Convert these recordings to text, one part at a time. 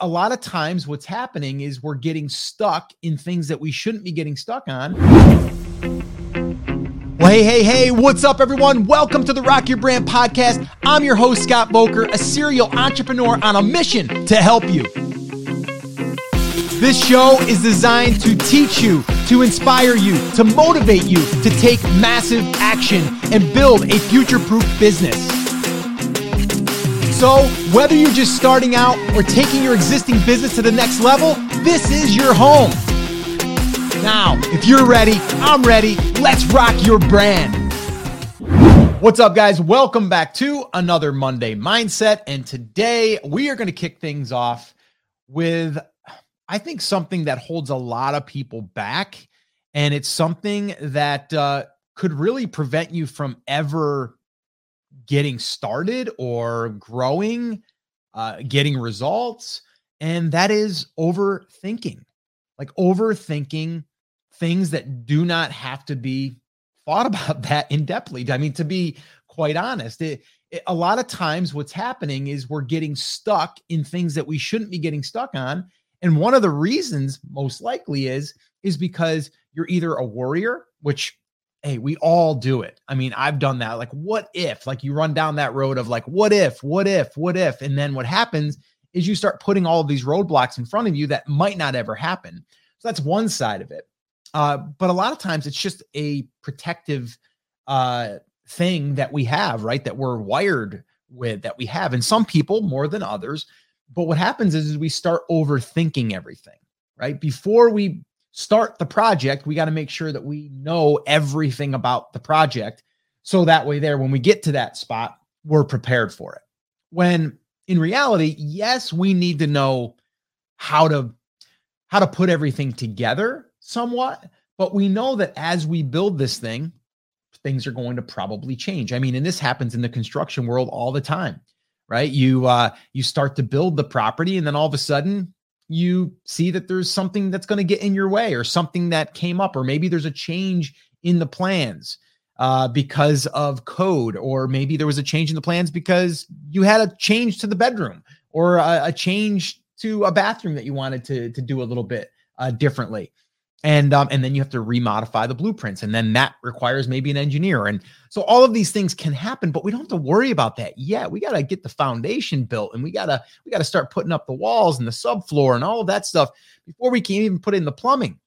a lot of times what's happening is we're getting stuck in things that we shouldn't be getting stuck on. Well, hey, hey, hey, what's up, everyone? Welcome to the Rock Your Brand podcast. I'm your host, Scott Voelker, a serial entrepreneur on a mission to help you. This show is designed to teach you, to inspire you, to motivate you to take massive action and build a future proof business. So, whether you're just starting out or taking your existing business to the next level, this is your home. Now, if you're ready, I'm ready. Let's rock your brand. What's up, guys? Welcome back to another Monday Mindset. And today we are going to kick things off with, I think, something that holds a lot of people back. And it's something that uh, could really prevent you from ever getting started or growing, uh, getting results. And that is overthinking, like overthinking things that do not have to be thought about that in depthly. I mean, to be quite honest, it, it, a lot of times what's happening is we're getting stuck in things that we shouldn't be getting stuck on. And one of the reasons, most likely, is is because you're either a worrier, which hey, we all do it. I mean, I've done that. Like, what if? Like, you run down that road of like, what if, what if, what if? And then what happens is you start putting all of these roadblocks in front of you that might not ever happen. So that's one side of it. Uh, but a lot of times it's just a protective uh, thing that we have, right? That we're wired with, that we have. And some people more than others. But what happens is, is we start overthinking everything, right? Before we start the project, we got to make sure that we know everything about the project. So that way, there, when we get to that spot, we're prepared for it. When in reality, yes, we need to know how to how to put everything together somewhat, but we know that as we build this thing, things are going to probably change. I mean, and this happens in the construction world all the time, right? You uh you start to build the property and then all of a sudden you see that there's something that's going to get in your way or something that came up, or maybe there's a change in the plans uh, because of code, or maybe there was a change in the plans because you had a change to the bedroom or a, a change to a bathroom that you wanted to, to do a little bit uh, differently and um, and then you have to remodify the blueprints and then that requires maybe an engineer and so all of these things can happen but we don't have to worry about that yet. We got to get the foundation built and we got to we got to start putting up the walls and the subfloor and all of that stuff before we can even put in the plumbing.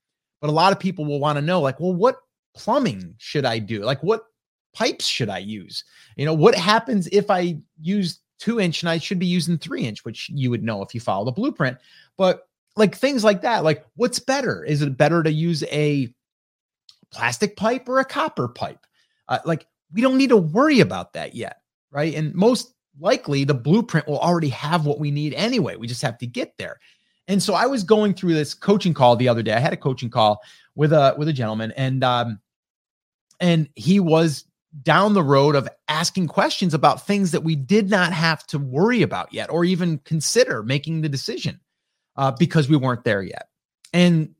But a lot of people will want to know like well what plumbing should i do? Like what pipes should i use? You know what happens if i use two inch and i should be using three inch? Which you would know if you follow the blueprint. But like things like that. Like, what's better? Is it better to use a plastic pipe or a copper pipe? Uh, like, we don't need to worry about that yet, right? And most likely, the blueprint will already have what we need anyway. We just have to get there. And so I was going through this coaching call the other day. I had a coaching call with a with a gentleman, and um, and he was down the road of asking questions about things that we did not have to worry about yet, or even consider making the decision uh, because we weren't there yet. And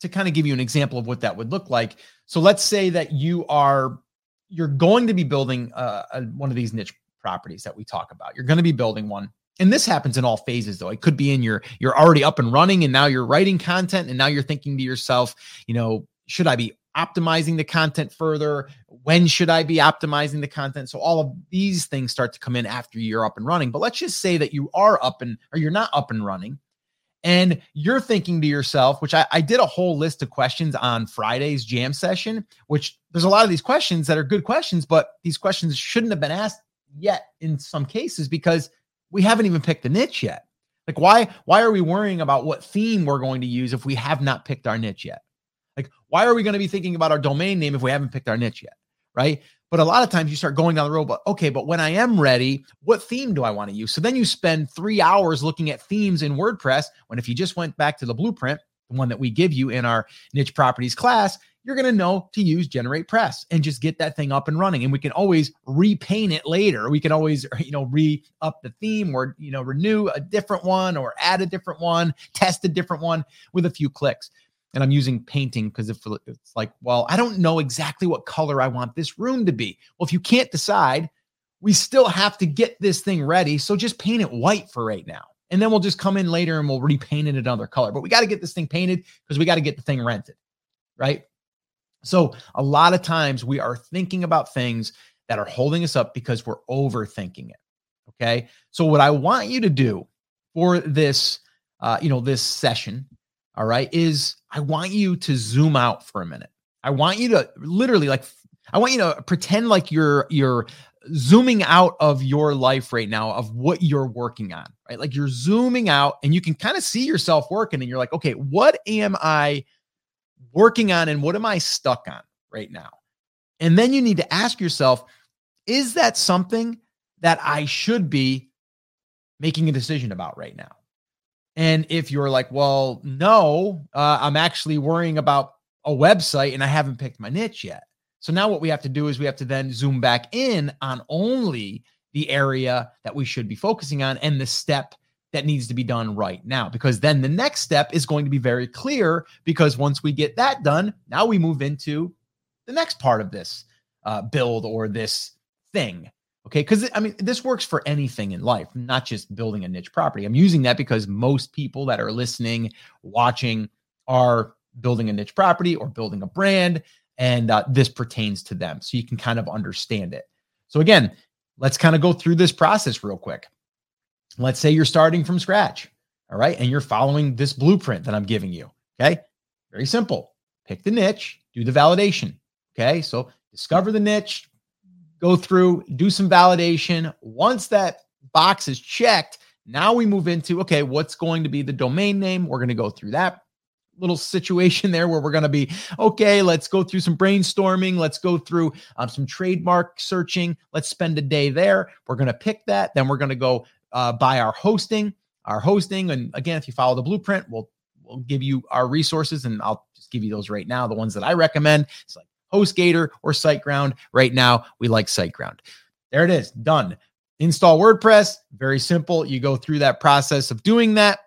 to kind of give you an example of what that would look like. So let's say that you are you're going to be building uh, a, one of these niche properties that we talk about. You're going to be building one. And this happens in all phases though. It could be in your you're already up and running and now you're writing content and now you're thinking to yourself, you know, should I be optimizing the content further? When should I be optimizing the content? So all of these things start to come in after you're up and running. But let's just say that you are up and or you're not up and running and you're thinking to yourself, which I, I, did a whole list of questions on Friday's jam session, which there's a lot of these questions that are good questions, but these questions shouldn't have been asked yet in some cases because we haven't even picked the niche yet. Like why why are we worrying about what theme we're going to use if we have not picked our niche yet? Like why are we going to be thinking about our domain name if we haven't picked our niche yet? Right? But a lot of times you start going down the road, but okay, but when I am ready, what theme do I want to use? So then you spend three hours looking at themes in WordPress. When if you just went back to the blueprint, the one that we give you in our niche properties class, you're going to know to use GeneratePress and just get that thing up and running. And we can always repaint it later. We can always, you know, re up the theme or, you know, renew a different one or add a different one, test a different one with a few clicks and I'm using painting because if it's like, well, I don't know exactly what color I want this room to be. Well, if you can't decide, we still have to get this thing ready. So just paint it white for right now. And then we'll just come in later and we'll repaint it another color. But we got to get this thing painted because we got to get the thing rented, right? So a lot of times we are thinking about things that are holding us up because we're overthinking it. Okay. So what I want you to do for this, uh, you know, this session, all right, is I want you to zoom out for a minute. I want you to literally like, I want you to pretend like you're you're zooming out of your life right now of what you're working on, right? Like you're zooming out and you can kind of see yourself working and you're like, okay, what am I working on and what am I stuck on right now? And then you need to ask yourself, is that something that I should be making a decision about right now? And if you're like, well, no, uh, I'm actually worrying about a website and I haven't picked my niche yet. So now what we have to do is we have to then zoom back in on only the area that we should be focusing on and the step that needs to be done right now. Because then the next step is going to be very clear. Because once we get that done, now we move into the next part of this uh, build or this thing. Okay. Because I mean, this works for anything in life, not just building a niche property. I'm using that because most people that are listening, watching, are building a niche property or building a brand. And uh, this pertains to them. So you can kind of understand it. So, again, let's kind of go through this process real quick. Let's say you're starting from scratch. All right. And you're following this blueprint that I'm giving you. Okay. Very simple. Pick the niche, do the validation. Okay. So discover the niche, go through, do some validation. Once that box is checked, now we move into okay, what's going to be the domain name? We're going to go through that little situation there where we're going to be okay let's go through some brainstorming. Let's go through um, some trademark searching. Let's spend a day there. We're going to pick that. Then we're going to go uh, buy our hosting. Our hosting and again if you follow the blueprint we'll we'll give you our resources and i'll just give you those right now the ones that i recommend. It's like HostGator or SiteGround. Right now, we like SiteGround. There it is, done. Install WordPress, very simple. You go through that process of doing that.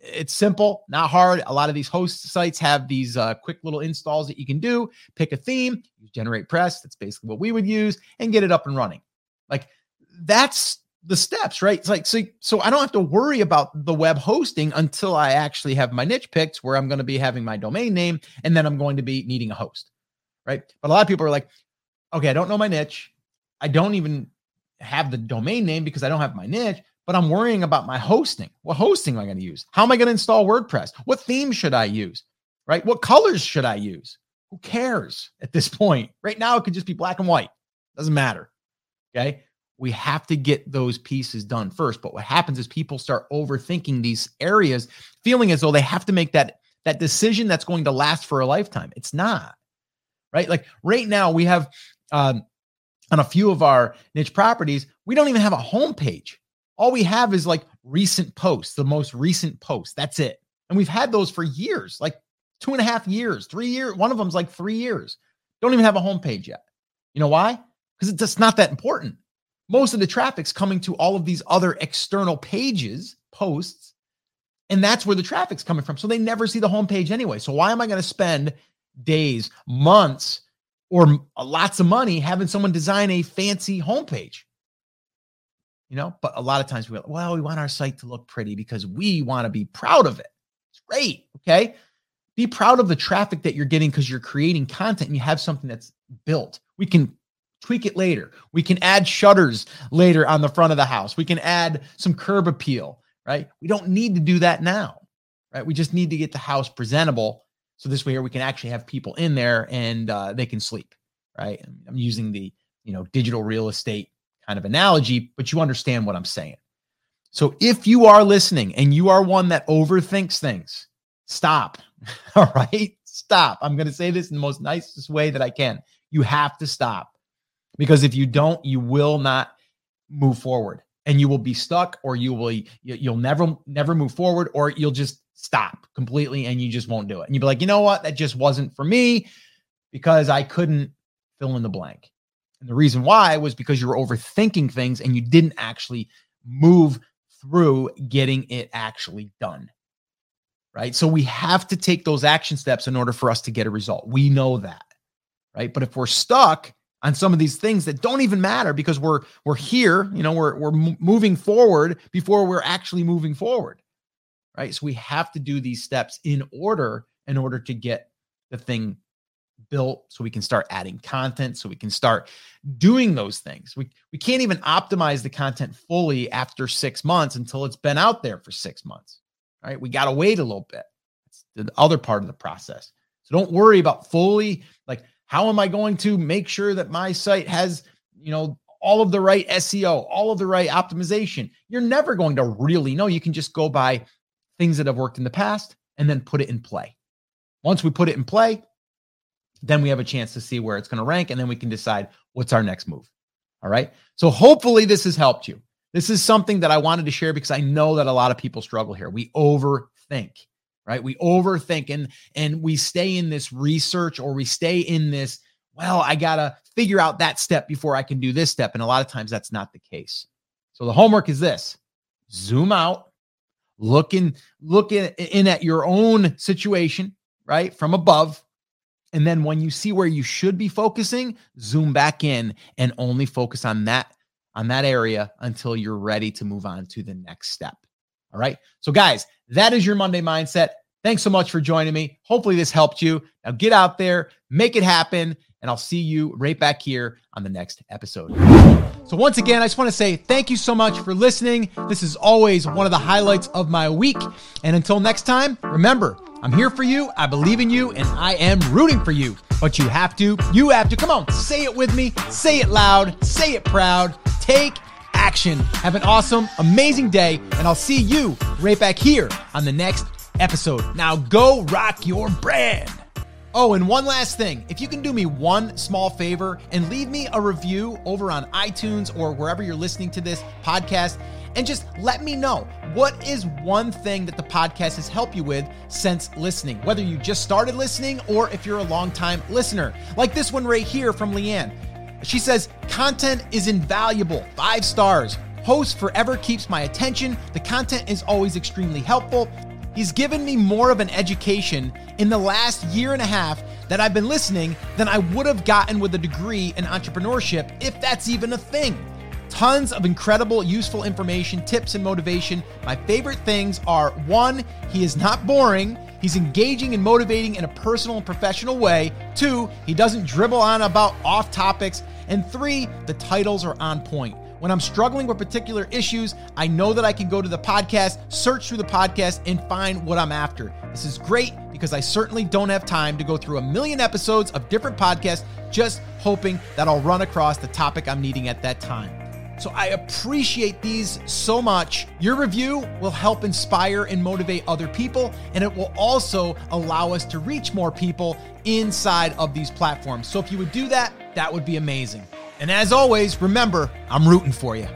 It's simple, not hard. A lot of these host sites have these uh, quick little installs that you can do. Pick a theme, GeneratePress. That's basically what we would use, and get it up and running. Like that's the steps, right? It's like so, so I don't have to worry about the web hosting until I actually have my niche picked, where I'm going to be having my domain name, and then I'm going to be needing a host right? But a lot of people are like, okay, I don't know my niche. I don't even have the domain name because I don't have my niche, but I'm worrying about my hosting. What hosting am I going to use? How am I going to install WordPress? What theme should I use? Right? What colors should I use? Who cares at this point? Right now, it could just be black and white. Doesn't matter. Okay. We have to get those pieces done first. But what happens is people start overthinking these areas, feeling as though they have to make that that decision that's going to last for a lifetime. It's not right? Like right now, we have um, on a few of our niche properties, we don't even have a homepage. All we have is like recent posts, the most recent posts. That's it. And we've had those for years, like two and a half years, three years. One of them's like three years. Don't even have a homepage yet. You know why? Because it's just not that important. Most of the traffic's coming to all of these other external pages, posts, and that's where the traffic's coming from. So they never see the homepage anyway. So why am I going to spend days, months, or uh, lots of money having someone design a fancy homepage. You know, but a lot of times we go, well, we want our site to look pretty because we want to be proud of it. It's great. Okay. Be proud of the traffic that you're getting because you're creating content and you have something that's built. We can tweak it later. We can add shutters later on the front of the house. We can add some curb appeal, right? We don't need to do that now, right? We just need to get the house presentable so this way here we can actually have people in there and uh, they can sleep, right? I'm using the you know digital real estate kind of analogy, but you understand what I'm saying. So if you are listening and you are one that overthinks things, stop. All right, stop. I'm going to say this in the most nicest way that I can. You have to stop because if you don't, you will not move forward and you will be stuck or you will you'll never never move forward or you'll just stop completely and you just won't do it. And you'd be like, you know what? That just wasn't for me because I couldn't fill in the blank. And the reason why was because you were overthinking things and you didn't actually move through getting it actually done. Right. So we have to take those action steps in order for us to get a result. We know that. Right. But if we're stuck on some of these things that don't even matter because we're we're here, you know, we're we're moving forward before we're actually moving forward. Right? So we have to do these steps in order in order to get the thing built so we can start adding content so we can start doing those things. We we can't even optimize the content fully after 6 months until it's been out there for 6 months. Right? We got to wait a little bit. It's the other part of the process. So don't worry about fully like how am I going to make sure that my site has, you know, all of the right SEO, all of the right optimization? You're never going to really know. You can just go by things that have worked in the past and then put it in play. Once we put it in play, then we have a chance to see where it's going to rank and then we can decide what's our next move. All right. So hopefully this has helped you. This is something that I wanted to share because I know that a lot of people struggle here. We overthink right? We overthink and and we stay in this research or we stay in this, well, I got to figure out that step before I can do this step and a lot of times that's not the case. So the homework is this. Zoom out, look in look in, in at your own situation, right? From above. And then when you see where you should be focusing, zoom back in and only focus on that on that area until you're ready to move on to the next step. All right. So, guys, that is your Monday mindset. Thanks so much for joining me. Hopefully, this helped you. Now, get out there, make it happen, and I'll see you right back here on the next episode. So, once again, I just want to say thank you so much for listening. This is always one of the highlights of my week. And until next time, remember, I'm here for you, I believe in you, and I am rooting for you. But you have to, you have to, come on, say it with me, say it loud, say it proud, take action. Have an awesome, amazing day, and I'll see you right back here on the next episode. Now go rock your brand. Oh, and one last thing. If you can do me one small favor and leave me a review over on iTunes or wherever you're listening to this podcast, and just let me know what is one thing that the podcast has helped you with since listening, whether you just started listening or if you're a long-time listener, like this one right here from Leanne. She says, content is invaluable, five stars. Host forever keeps my attention. The content is always extremely helpful. He's given me more of an education in the last year and a half that I've been listening than I would have gotten with a degree in entrepreneurship, if that's even a thing. Tons of incredible, useful information, tips, and motivation. My favorite things are one, he is not boring. He's engaging and motivating in a personal and professional way. Two, he doesn't dribble on about off topics. And three, the titles are on point. When I'm struggling with particular issues, I know that I can go to the podcast, search through the podcast, and find what I'm after. This is great because I certainly don't have time to go through a million episodes of different podcasts just hoping that I'll run across the topic I'm needing at that time. So I appreciate these so much. Your review will help inspire and motivate other people, and it will also allow us to reach more people inside of these platforms. So if you would do that, that would be amazing. And as always, remember, I'm rooting for you.